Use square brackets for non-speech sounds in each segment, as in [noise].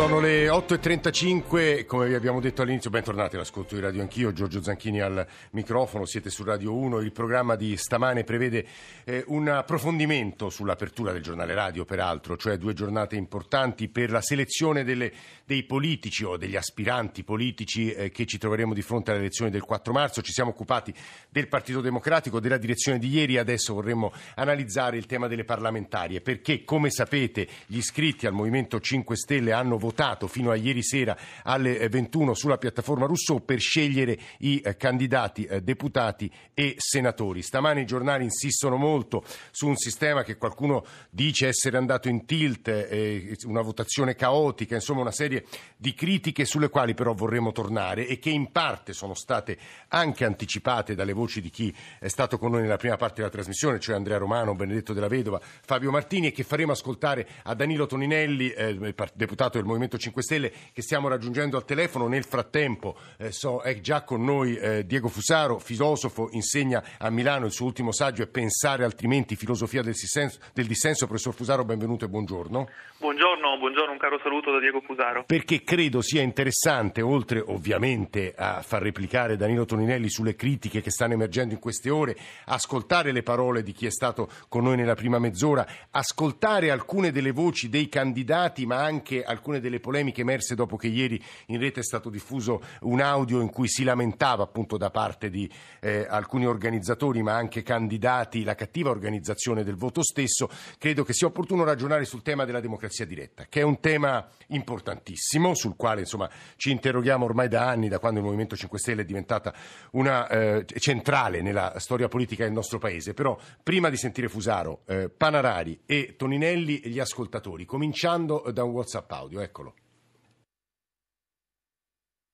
Sono le 8.35, come vi abbiamo detto all'inizio, bentornati all'ascolto di Radio Anch'io, Giorgio Zanchini al microfono, siete su Radio 1, il programma di stamane prevede eh, un approfondimento sull'apertura del giornale radio, peraltro, cioè due giornate importanti per la selezione delle, dei politici o degli aspiranti politici eh, che ci troveremo di fronte alle elezioni del 4 marzo. Ci siamo occupati del Partito Democratico, della direzione di ieri, adesso vorremmo analizzare il tema delle parlamentarie, perché come sapete gli iscritti al Movimento 5 Stelle hanno votato fino a ieri sera alle 21 sulla piattaforma Rousseau per scegliere i eh, candidati eh, deputati e senatori. Stamani i giornali insistono molto su un sistema che qualcuno dice essere andato in tilt, eh, una votazione caotica, insomma una serie di critiche sulle quali però vorremmo tornare e che in parte sono state anche anticipate dalle voci di chi è stato con noi nella prima parte della trasmissione, cioè Andrea Romano, Benedetto della Vedova, Fabio Martini e che faremo ascoltare a Danilo Toninelli, eh, deputato del Movimento 5 Stelle, che stiamo raggiungendo al telefono. Nel frattempo eh, so, è già con noi eh, Diego Fusaro, filosofo, insegna a Milano, il suo ultimo saggio è Pensare altrimenti, filosofia del dissenso. Del dissenso. Professor Fusaro, benvenuto e buongiorno. Buongiorno, buongiorno, un caro saluto da Diego Fusaro. Perché credo sia interessante, oltre ovviamente a far replicare Danilo Toninelli sulle critiche che stanno emergendo in queste ore, ascoltare le parole di chi è stato con noi nella prima mezz'ora, ascoltare alcune delle voci dei candidati, ma anche alcune delle polemiche emerse dopo che ieri in rete è stato diffuso un audio in cui si lamentava appunto da parte di eh, alcuni organizzatori, ma anche candidati, la cattiva organizzazione del voto stesso, credo che sia opportuno ragionare sul tema della democrazia diretta, che è un tema importantissimo sul quale insomma, ci interroghiamo ormai da anni, da quando il Movimento 5 Stelle è diventata una eh, centrale nella storia politica del nostro paese. Però prima di sentire Fusaro, eh, Panarari e Toninelli gli ascoltatori, cominciando da un WhatsApp audio, eccolo.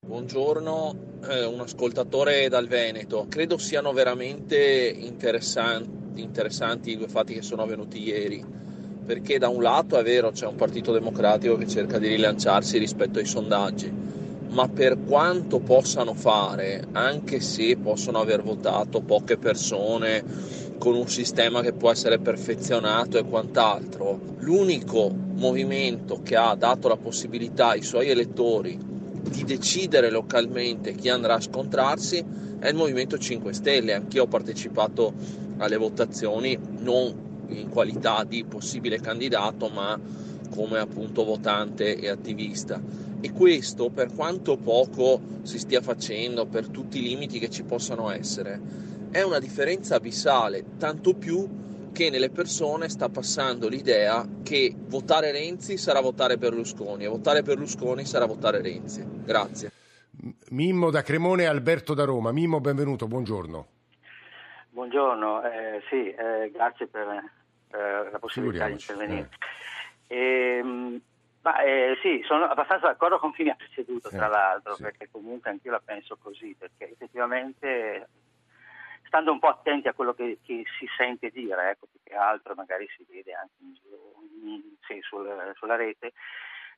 Buongiorno, eh, un ascoltatore dal Veneto. Credo siano veramente interessanti, interessanti i due fatti che sono avvenuti ieri, perché da un lato è vero c'è un partito democratico che cerca di rilanciarsi rispetto ai sondaggi, ma per quanto possano fare, anche se possono aver votato poche persone con un sistema che può essere perfezionato e quant'altro, l'unico movimento che ha dato la possibilità ai suoi elettori di decidere localmente chi andrà a scontrarsi è il Movimento 5 Stelle. Anch'io ho partecipato alle votazioni non in qualità di possibile candidato, ma come appunto votante e attivista. E questo, per quanto poco si stia facendo, per tutti i limiti che ci possano essere, è una differenza abissale, tanto più che nelle persone sta passando l'idea che votare Renzi sarà votare Berlusconi e votare Berlusconi sarà votare Renzi. Grazie. Mimmo da Cremone e Alberto da Roma. Mimmo, benvenuto, buongiorno. Buongiorno, eh, sì, eh, grazie per eh, la possibilità di intervenire. Ehm, ma, eh, sì, sono abbastanza d'accordo con chi mi ha preceduto, tra l'altro, sì. perché comunque anch'io la penso così, perché effettivamente stando un po' attenti a quello che, che si sente dire, ecco, più che altro magari si vede anche in in, sì, sul, sulla rete,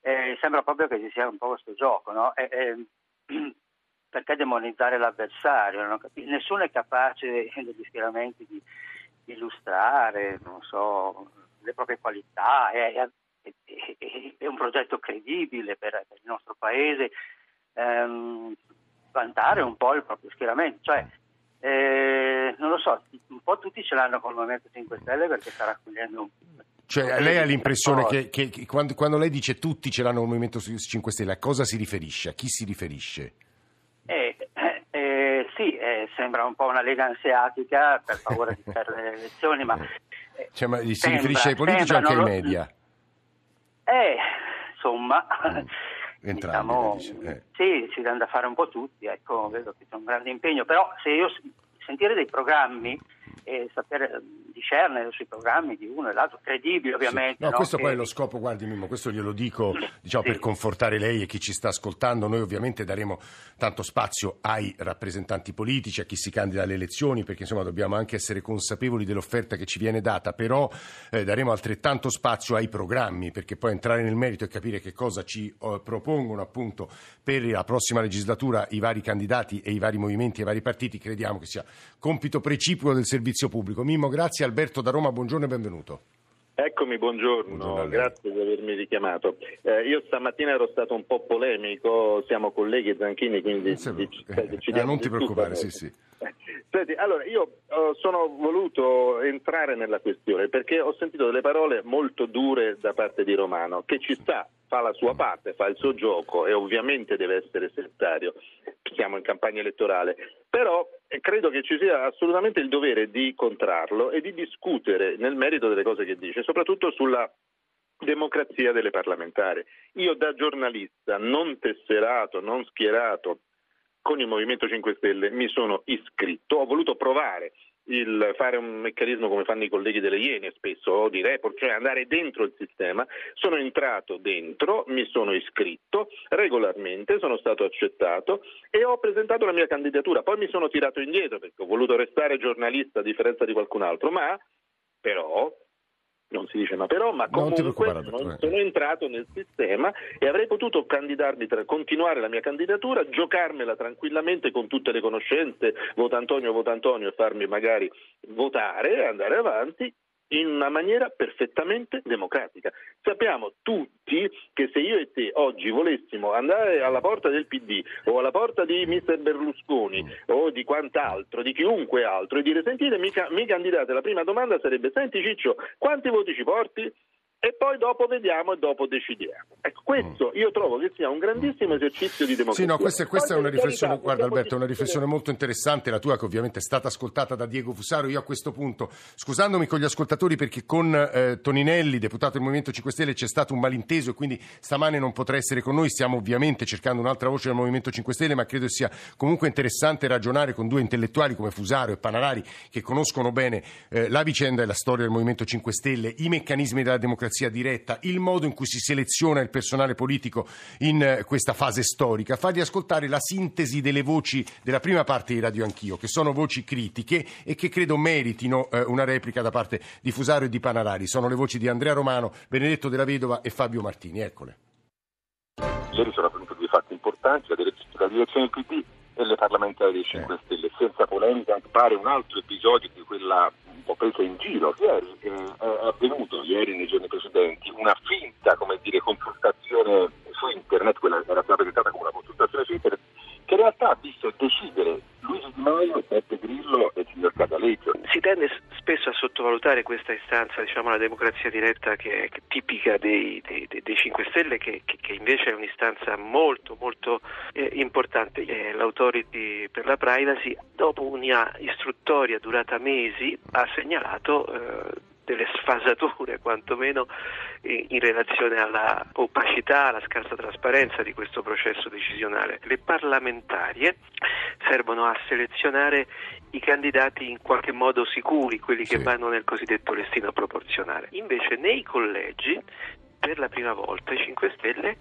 eh, sembra proprio che ci sia un po' questo gioco, no? eh, eh, [clears throat] perché demonizzare l'avversario? No? Nessuno è capace [laughs] degli schieramenti di illustrare, non so, le proprie qualità, è, è, è, è un progetto credibile per, per il nostro paese, ehm, vantare un po' il proprio schieramento, cioè eh, non lo so, un po' tutti ce l'hanno con il Movimento 5 Stelle perché sta raccogliendo un cioè, lei ha l'impressione che, che, che quando, quando, lei dice tutti ce l'hanno il Movimento 5 Stelle, a cosa si riferisce? A chi si riferisce? Eh, eh, eh, sì, eh, sembra un po' una lega ansiatica per paura di [laughs] perdere le elezioni, ma, eh. cioè, ma si sembra, riferisce ai politici o anche ai media? Eh, insomma... Mm. Entrambi, diciamo, eh. Sì, ci danno da fare un po' tutti, ecco, vedo che c'è un grande impegno, però se io sentire dei programmi e sapere discernere sui programmi di uno e l'altro, credibili ovviamente. Sì. No, no? questo che... poi è lo scopo, guardi Mimmo, questo glielo dico diciamo, sì. per confortare lei e chi ci sta ascoltando. Noi ovviamente daremo tanto spazio ai rappresentanti politici, a chi si candida alle elezioni, perché insomma dobbiamo anche essere consapevoli dell'offerta che ci viene data, però eh, daremo altrettanto spazio ai programmi, perché poi entrare nel merito e capire che cosa ci eh, propongono appunto per la prossima legislatura i vari candidati e i vari movimenti e i vari partiti, crediamo che sia compito precipuo del servizio pubblico. Mimmo, grazie. Alberto da Roma, buongiorno e benvenuto. Eccomi, buongiorno, buongiorno grazie di avermi richiamato. Eh, io stamattina ero stato un po' polemico, siamo colleghi Zanchini, quindi non, dic- eh, non ti preoccupare, sì, sì. [laughs] Senti, allora io uh, sono voluto entrare nella questione perché ho sentito delle parole molto dure da parte di Romano, che ci sta, fa la sua parte, fa il suo gioco e ovviamente deve essere settario, siamo in campagna elettorale, però eh, credo che ci sia assolutamente il dovere di contrarlo e di discutere nel merito delle cose che dice, soprattutto sulla democrazia delle parlamentari. Io da giornalista non tesserato, non schierato, con il Movimento 5 Stelle mi sono iscritto, ho voluto provare il fare un meccanismo come fanno i colleghi delle Iene spesso o di report, cioè andare dentro il sistema, sono entrato dentro, mi sono iscritto regolarmente, sono stato accettato e ho presentato la mia candidatura, poi mi sono tirato indietro perché ho voluto restare giornalista a differenza di qualcun altro, ma però non si dice ma però, ma comunque non sono entrato nel sistema e avrei potuto candidarmi, tra, continuare la mia candidatura, giocarmela tranquillamente con tutte le conoscenze, vota Antonio, vota Antonio e farmi magari votare e andare avanti in una maniera perfettamente democratica. Sappiamo tutti che se io e te oggi volessimo andare alla porta del PD o alla porta di Mr. Berlusconi o di quant'altro, di chiunque altro, e dire sentite mi, mi candidate, la prima domanda sarebbe senti Ciccio, quanti voti ci porti? E poi dopo vediamo e dopo decidiamo. Ecco, questo io trovo che sia un grandissimo esercizio di democrazia. Sì, no, questa, questa è una riflessione, guarda Alberto, è una riflessione molto interessante, la tua che ovviamente è stata ascoltata da Diego Fusaro. Io a questo punto, scusandomi con gli ascoltatori perché con eh, Toninelli, deputato del Movimento 5 Stelle, c'è stato un malinteso e quindi stamane non potrà essere con noi, stiamo ovviamente cercando un'altra voce del Movimento 5 Stelle, ma credo sia comunque interessante ragionare con due intellettuali come Fusaro e Panarari che conoscono bene eh, la vicenda e la storia del Movimento 5 Stelle, i meccanismi della democrazia diretta, il modo in cui si seleziona il personale politico in eh, questa fase storica, fargli ascoltare la sintesi delle voci della prima parte di Radio Anch'io, che sono voci critiche e che credo meritino eh, una replica da parte di Fusaro e di Panarari. Sono le voci di Andrea Romano, Benedetto della Vedova e Fabio Martini. Eccole. Ieri sono avvenuti due fatti importanti, la direzione del PD e le parlamentari dei 5 eh. Stelle, senza polemica, pare un altro episodio di quella un po' presa in giro. Ieri eh, è avvenuto, ieri nei giorni precedenti, una finta, come dire, consultazione su internet, quella era stata presentata come una consultazione su internet, che in realtà ha visto decidere Luigi Di Maio, Beppe Grillo e il signor Casaleggio. Si tende spesso a sottovalutare questa istanza, diciamo la democrazia diretta che è tipica dei, dei, dei 5 Stelle, che, che, invece è un'istanza molto molto eh, importante. Eh, L'Autority per la Privacy, dopo una istruttoria durata mesi, ha segnalato eh, delle sfasature quantomeno in relazione alla opacità, alla scarsa trasparenza di questo processo decisionale. Le parlamentarie servono a selezionare i candidati in qualche modo sicuri, quelli che sì. vanno nel cosiddetto listino proporzionale. Invece nei collegi per la prima volta i 5 Stelle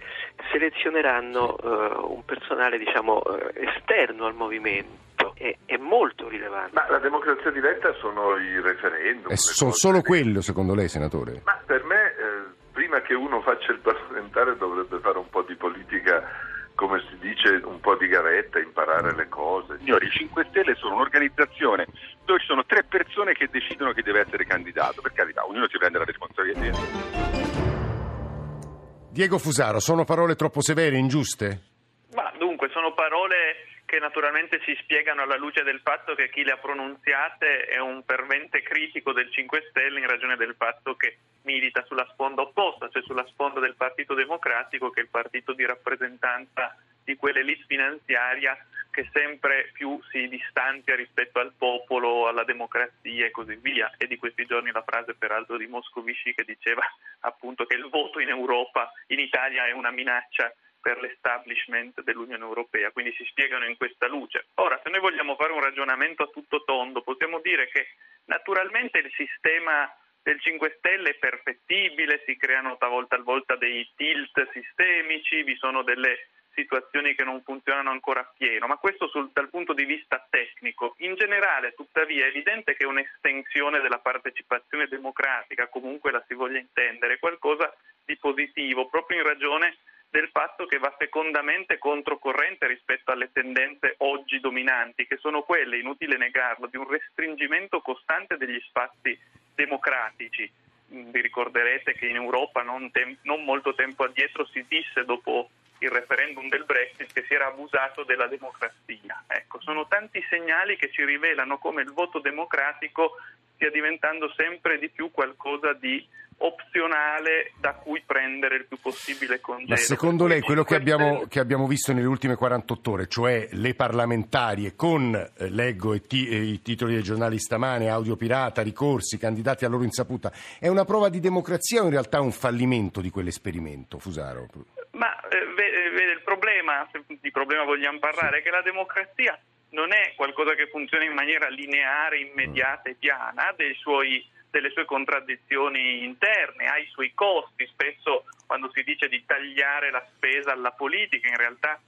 selezioneranno uh, un personale diciamo, uh, esterno al movimento è, è, molto rilevante. Ma la democrazia diretta sono i referendum. E sono solo quello secondo lei, senatore? Ma per me, eh, prima che uno faccia il parlamentare dovrebbe fare un po' di politica come si dice, un po' di gavetta, imparare le cose. Signori, i 5 Stelle sono un'organizzazione dove ci sono tre persone che decidono chi deve essere candidato. Per carità, ognuno si prende la responsabilità. Diego Fusaro, sono parole troppo severe, ingiuste? Ma dunque, sono parole che naturalmente si spiegano alla luce del fatto che chi le ha pronunziate è un fervente critico del 5 Stelle in ragione del fatto che milita sulla sponda opposta, cioè sulla sponda del Partito Democratico, che è il partito di rappresentanza di quell'elite finanziaria che sempre più si distanzia rispetto al popolo, alla democrazia e così via. E di questi giorni la frase peraltro di Moscovici che diceva appunto che il voto in Europa, in Italia è una minaccia per l'establishment dell'Unione Europea, quindi si spiegano in questa luce. Ora, se noi vogliamo fare un ragionamento a tutto tondo, possiamo dire che naturalmente il sistema del 5 Stelle è perfettibile, si creano talvolta, talvolta dei tilt sistemici, vi sono delle situazioni che non funzionano ancora a pieno, ma questo sul, dal punto di vista tecnico. In generale, tuttavia, è evidente che un'estensione della partecipazione democratica, comunque la si voglia intendere, qualcosa di positivo, proprio in ragione del fatto che va fecondamente controcorrente rispetto alle tendenze oggi dominanti, che sono quelle, inutile negarlo, di un restringimento costante degli spazi democratici. Vi ricorderete che in Europa non, tem- non molto tempo addietro si disse dopo il referendum del Brexit che si era abusato della democrazia. Ecco, sono tanti segnali che ci rivelano come il voto democratico stia diventando sempre di più qualcosa di opzionale da cui prendere il più possibile congedo. Ma secondo lei quello che abbiamo, che abbiamo, visto nelle ultime 48 ore, cioè le parlamentarie con, eh, leggo i, t- i titoli dei giornali stamane, audio pirata, ricorsi, candidati a loro insaputa, è una prova di democrazia o in realtà un fallimento di quell'esperimento, Fusaro? Ma eh, vede, il problema, se di problema vogliamo parlare, sì. è che la democrazia non è qualcosa che funziona in maniera lineare, immediata e piana, ha dei suoi delle sue contraddizioni interne, ha i suoi costi, spesso quando si dice di tagliare la spesa alla politica in realtà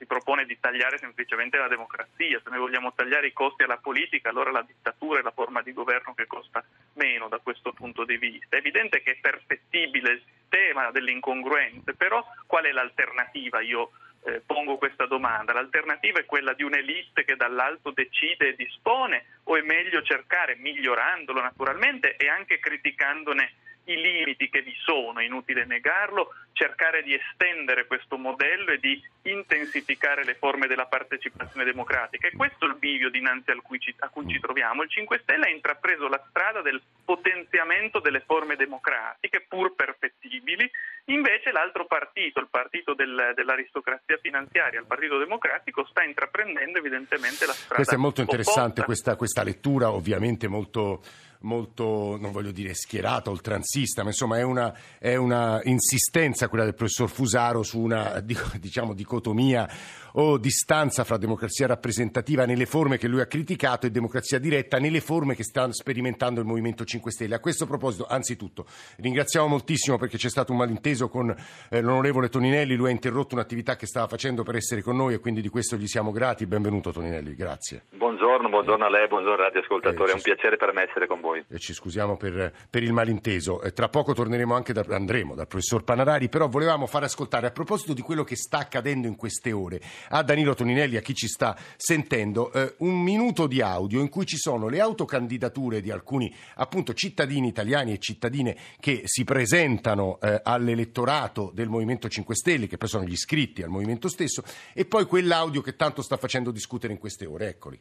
si propone di tagliare semplicemente la democrazia, se noi vogliamo tagliare i costi alla politica allora la dittatura è la forma di governo che costa meno da questo punto di vista. È evidente che è perfettibile il sistema delle incongruenze, però qual è l'alternativa? Io eh, pongo questa domanda. L'alternativa è quella di un'elite che dall'alto decide e dispone o è meglio cercare, migliorandolo naturalmente e anche criticandone i limiti che vi sono, inutile negarlo, cercare di estendere questo modello e di intensificare le forme della partecipazione democratica. E questo è il bivio dinanzi cui ci, a cui ci troviamo. Il 5 Stelle ha intrapreso la strada del potenziamento delle forme democratiche, pur perfettibili, invece l'altro partito, il partito del, dell'aristocrazia finanziaria, il Partito Democratico, sta intraprendendo evidentemente la strada. Questa è molto interessante, questa, questa lettura ovviamente molto molto, non voglio dire schierata, oltranzista, ma insomma è una, è una insistenza quella del professor Fusaro su una [laughs] diciamo, dicotomia o distanza fra democrazia rappresentativa nelle forme che lui ha criticato e democrazia diretta nelle forme che sta sperimentando il Movimento 5 Stelle. A questo proposito, anzitutto, ringraziamo moltissimo perché c'è stato un malinteso con eh, l'onorevole Toninelli, lui ha interrotto un'attività che stava facendo per essere con noi e quindi di questo gli siamo grati. Benvenuto Toninelli, grazie. Buongiorno, buongiorno a lei, buongiorno radioascoltatori, eh, è un piacere per me essere con voi. E ci scusiamo per, per il malinteso. Tra poco torneremo anche da, andremo dal professor Panarari, però volevamo far ascoltare a proposito di quello che sta accadendo in queste ore a Danilo Toninelli, a chi ci sta sentendo, eh, un minuto di audio in cui ci sono le autocandidature di alcuni appunto cittadini italiani e cittadine che si presentano eh, all'elettorato del Movimento 5 Stelle, che poi sono gli iscritti al movimento stesso, e poi quell'audio che tanto sta facendo discutere in queste ore. Eccoli.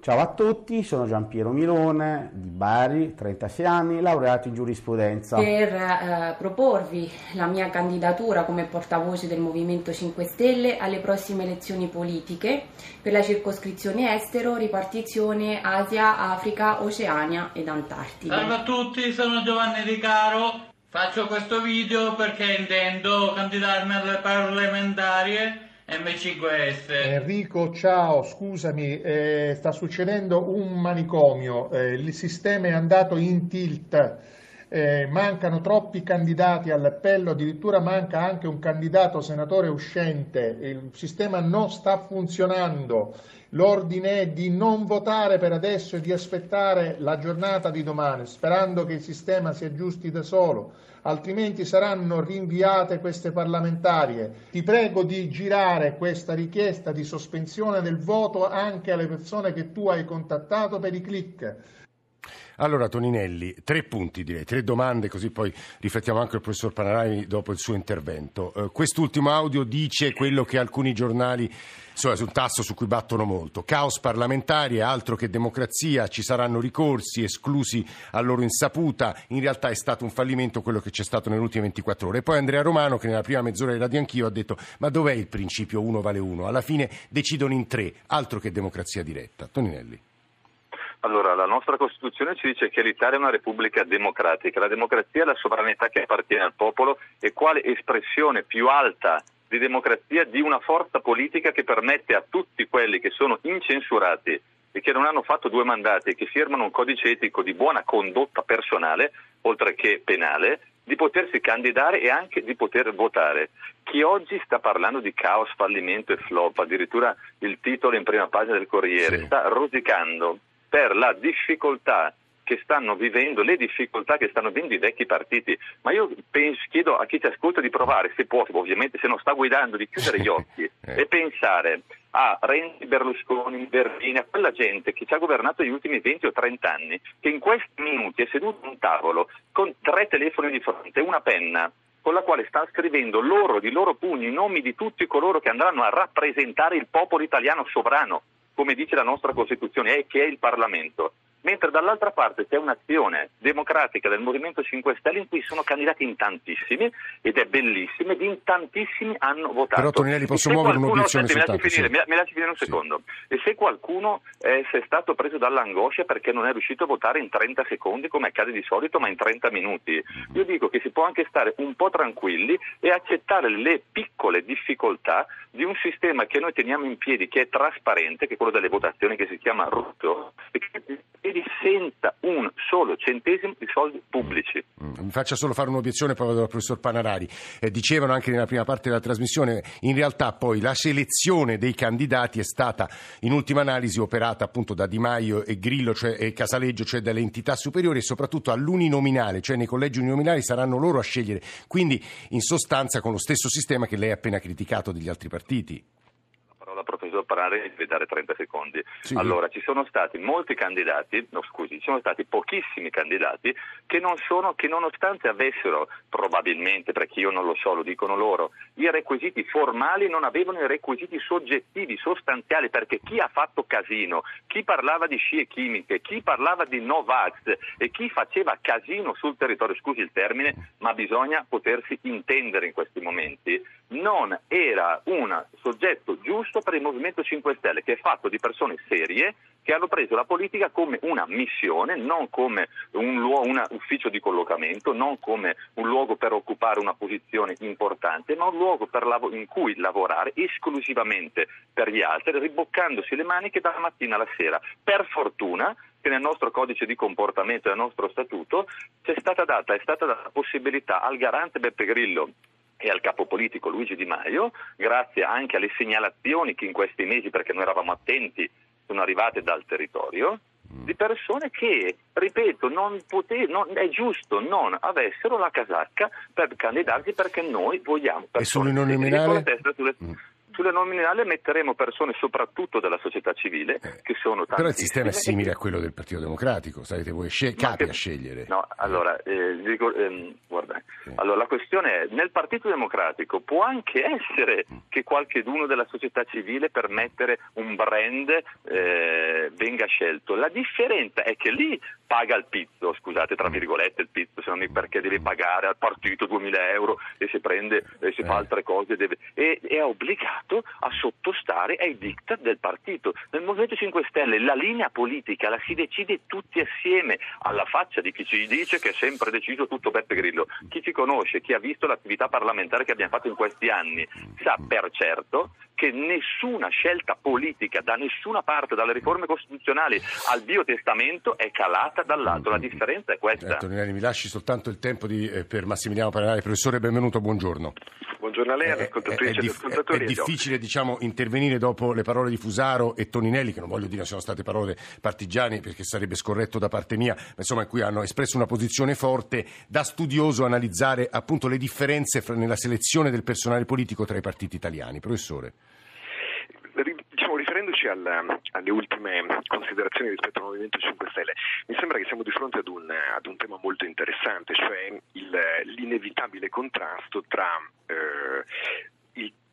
Ciao a tutti, sono Giampiero Milone di Bari, 36 anni, laureato in giurisprudenza. Per eh, proporvi la mia candidatura come portavoce del Movimento 5 Stelle alle prossime elezioni politiche per la circoscrizione estero, ripartizione Asia, Africa, Oceania ed Antartide. Salve a tutti, sono Giovanni Di Caro, faccio questo video perché intendo candidarmi alle parlamentari M5S. Enrico, ciao, scusami, eh, sta succedendo un manicomio, eh, il sistema è andato in tilt, eh, mancano troppi candidati all'appello, addirittura manca anche un candidato senatore uscente, il sistema non sta funzionando. L'ordine è di non votare per adesso e di aspettare la giornata di domani, sperando che il sistema si aggiusti da solo altrimenti saranno rinviate queste parlamentarie. Ti prego di girare questa richiesta di sospensione del voto anche alle persone che tu hai contattato per i click. Allora Toninelli, tre punti direi, tre domande, così poi riflettiamo anche il professor Panarai dopo il suo intervento. Uh, quest'ultimo audio dice quello che alcuni giornali insomma, su un tasso su cui battono molto. Caos parlamentare, altro che democrazia, ci saranno ricorsi esclusi a loro insaputa. In realtà è stato un fallimento quello che c'è stato nelle ultime 24 ore. E poi Andrea Romano, che nella prima mezz'ora di Radio Anch'io ha detto: Ma dov'è il principio uno vale uno? Alla fine decidono in tre, altro che democrazia diretta. Toninelli. Allora, la nostra Costituzione ci dice che l'Italia è una repubblica democratica. La democrazia è la sovranità che appartiene al popolo e quale espressione più alta di democrazia di una forza politica che permette a tutti quelli che sono incensurati e che non hanno fatto due mandati e che firmano un codice etico di buona condotta personale, oltre che penale, di potersi candidare e anche di poter votare. Chi oggi sta parlando di caos, fallimento e flop, addirittura il titolo in prima pagina del Corriere, sì. sta rosicando per la difficoltà che stanno vivendo, le difficoltà che stanno vivendo i vecchi partiti. Ma io penso, chiedo a chi ci ascolta di provare, se può, ovviamente se non sta guidando, di chiudere gli [laughs] occhi eh. e pensare a Renzi, Berlusconi, Berlini, a quella gente che ci ha governato negli ultimi 20 o 30 anni, che in questi minuti è seduto a un tavolo con tre telefoni di fronte e una penna con la quale sta scrivendo loro di loro pugni i nomi di tutti coloro che andranno a rappresentare il popolo italiano sovrano, come dice la nostra Costituzione, e che è il Parlamento mentre dall'altra parte c'è un'azione democratica del Movimento 5 Stelle in cui sono candidati in tantissimi ed è bellissimo ed in tantissimi hanno votato. Però Toninelli posso muovere un'obiezione soltanto? Mi finire, sì. mi lasci finire un secondo. Sì. E se qualcuno eh, è stato preso dall'angoscia perché non è riuscito a votare in 30 secondi come accade di solito ma in 30 minuti, io dico che si può anche stare un po' tranquilli e accettare le piccole difficoltà di un sistema che noi teniamo in piedi che è trasparente, che è quello delle votazioni che si chiama RUTO e che piedi senza un solo centesimo di soldi pubblici. Mm, mi faccia solo fare un'obiezione poi vado dal professor Panarari. Eh, dicevano anche nella prima parte della trasmissione, in realtà poi la selezione dei candidati è stata in ultima analisi operata appunto da Di Maio e Grillo cioè, e Casaleggio, cioè dalle entità superiori e soprattutto all'uninominale, cioè nei collegi uninominali saranno loro a scegliere. Quindi in sostanza con lo stesso sistema che lei ha appena criticato degli altri partiti professor Parare deve dare 30 secondi. Sì. Allora, ci sono stati molti candidati, no scusi, ci sono stati pochissimi candidati che, non sono, che nonostante avessero probabilmente, perché io non lo so, lo dicono loro, i requisiti formali non avevano i requisiti soggettivi, sostanziali, perché chi ha fatto casino, chi parlava di scie chimiche, chi parlava di Novax e chi faceva casino sul territorio, scusi il termine, ma bisogna potersi intendere in questi momenti, non era un soggetto giusto per il Movimento 5 Stelle, che è fatto di persone serie che hanno preso la politica come una missione, non come un, luogo, un ufficio di collocamento, non come un luogo per occupare una posizione importante, ma un luogo lav- in cui lavorare esclusivamente per gli altri, riboccandosi le maniche dalla mattina alla sera. Per fortuna che nel nostro codice di comportamento e nel nostro statuto è stata data la possibilità al garante Beppe Grillo e al capo politico Luigi Di Maio, grazie anche alle segnalazioni che in questi mesi, perché noi eravamo attenti, sono arrivate dal territorio, mm. di persone che, ripeto, non pote- non, è giusto non avessero la casacca per candidarsi perché noi vogliamo persone e sull'uninominale? Sulle... Sulle nominali metteremo persone soprattutto della società civile, eh. che sono tante. Però il sistema è [laughs] simile a quello del Partito Democratico, sarete voi scel- capi che, a scegliere. No, allora, eh, dico, ehm, sì. allora, la questione è, nel Partito Democratico può anche essere mm. che qualcheduno della società civile per mettere un brand eh, venga scelto. La differenza è che lì paga il pizzo, scusate tra virgolette il pizzo, se non perché deve pagare al partito 2000 euro e se prende e se fa eh. altre cose deve, e, è obbligato obbligato a sottostare ai diktat del partito. Nel Movimento 5 Stelle la linea politica la si decide tutti assieme, alla faccia di chi ci dice che è sempre deciso tutto Beppe Grillo. Chi ci conosce, chi ha visto l'attività parlamentare che abbiamo fatto in questi anni, sa per certo che nessuna scelta politica da nessuna parte, dalle riforme costituzionali al biotestamento, è calata dall'altro. La differenza è questa. Eh, Toninelli, mi lasci soltanto il tempo di, eh, per Massimiliano Paranari. Professore, benvenuto, buongiorno. Buongiorno a lei, eh, ascoltatrici e ascoltatori. È, difficile diciamo, intervenire dopo le parole di Fusaro e Toninelli, che non voglio dire siano state parole partigiane perché sarebbe scorretto da parte mia, ma insomma in cui hanno espresso una posizione forte, da studioso analizzare appunto le differenze fra, nella selezione del personale politico tra i partiti italiani. Professore riferendoci alla, alle ultime considerazioni rispetto al Movimento 5 Stelle, mi sembra che siamo di fronte ad un, ad un tema molto interessante, cioè il, l'inevitabile contrasto tra eh,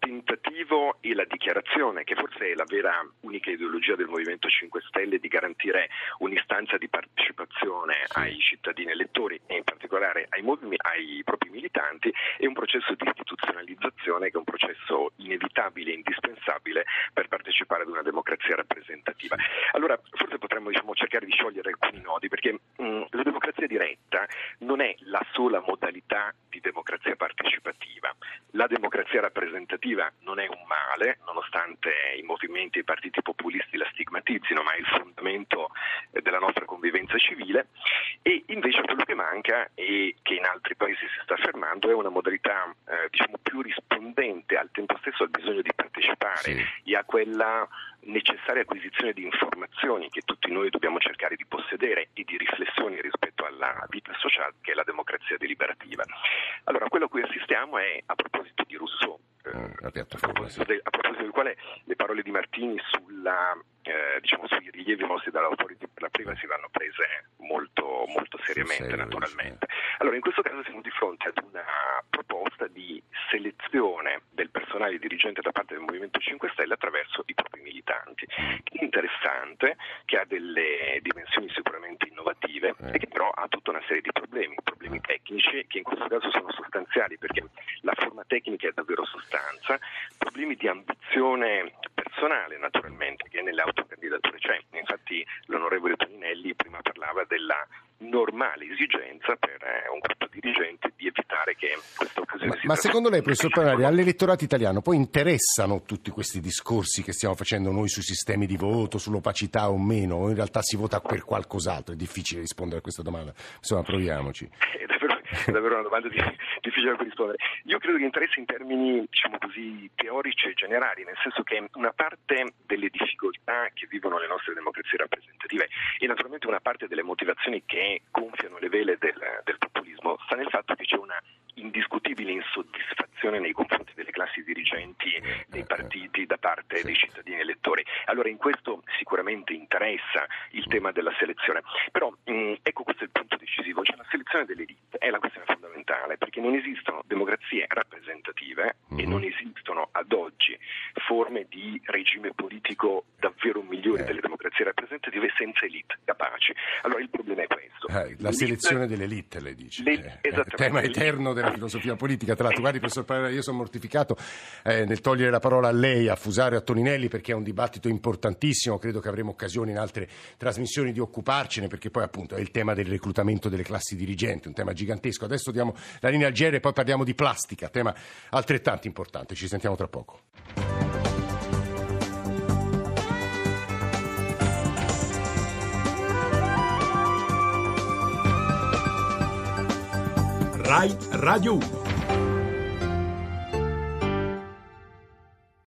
tentativo e la dichiarazione, che forse è la vera unica ideologia del Movimento 5 Stelle, di garantire un'istanza di partecipazione ai cittadini elettori e in particolare ai, ai, propri militanti, e un processo di istituzionalizzazione che è un processo inevitabile e indispensabile per partecipare ad una democrazia rappresentativa. Allora, forse potremmo diciamo, cercare di sciogliere alcuni nodi, perché mh, mm, la democrazia diretta non è la sola modalità di democrazia partecipativa. La democrazia rappresentativa non è un male, nonostante i movimenti e i partiti populisti la stigmatizzino, ma è il fondamento della nostra convivenza civile e invece quello che manca e che in altri paesi si sta affermando è una modalità eh, diciamo più rispondente al tempo stesso al bisogno di partecipare sì. e a quella necessaria acquisizione di informazioni che tutti noi dobbiamo cercare di possedere e di riflessioni rispetto alla vita sociale che è la democrazia deliberativa. Allora, quello a cui assistiamo è, a proposito di Rousseau, eh, a, proposito de, a, proposito del quale le parole di Martini sulla, eh, diciamo, sui rilievi mossi dall'autorità per la privacy vanno prese molto, molto seriamente, serio, naturalmente. Allora, in questo caso siamo di fronte ad una proposta di selezione del personale dirigente da parte del Movimento 5 Stelle attraverso i propri militanti. È interessante, che ha delle dimensioni sicuramente innovative eh. e che però ha tutta una serie di problemi, problemi tecnici che in questo caso sono sostanziali perché la forma tecnica è davvero sostanza, problemi di ambizione personale naturalmente che nelle autocandidature c'è. Infatti l'onorevole Toninelli prima parlava della normale esigenza per eh, un gruppo dirigente di evitare che questa occasione ma, si Ma secondo lei, professor Panari, all'elettorato italiano poi interessano tutti questi discorsi che stiamo facendo noi sui sistemi di voto, sull'opacità o meno, o in realtà si vota per qualcos'altro? È difficile rispondere a questa domanda, insomma proviamoci. [laughs] È davvero, è davvero una domanda difficile da rispondere. Io credo che interessi in termini, diciamo così, teorici e generali, nel senso che una parte delle difficoltà che vivono le nostre democrazie rappresentative e naturalmente una parte delle motivazioni che gonfiano le vele del, del populismo sta nel fatto che c'è una indiscutibile insoddisfazione nei confronti delle classi dirigenti dei partiti da parte dei cittadini elettori. Allora in questo sicuramente interessa il tema della selezione, però mh, ecco questo è il punto decisivo, cioè la selezione dell'elite è la questione fondamentale perché non esistono democrazie rappresentative mm-hmm. e non esistono ad oggi forme di regime politico davvero migliori eh. delle democrazie rappresentative senza elite capaci. Allora il problema è questo. Eh, la selezione dell'elite, lei dice. Le, eh, tema eterno della filosofia politica. Tra l'altro, guardi, professor Parera, io sono mortificato eh, nel togliere la parola a lei, a Fusario, a Toninelli, perché è un dibattito importantissimo. Credo che avremo occasione in altre trasmissioni di occuparcene, perché poi appunto è il tema del reclutamento delle classi dirigenti, un tema gigantesco. Adesso diamo la linea al GR e poi parliamo di plastica, tema altrettanto importante. Ci sentiamo tra poco. RAI Radio 1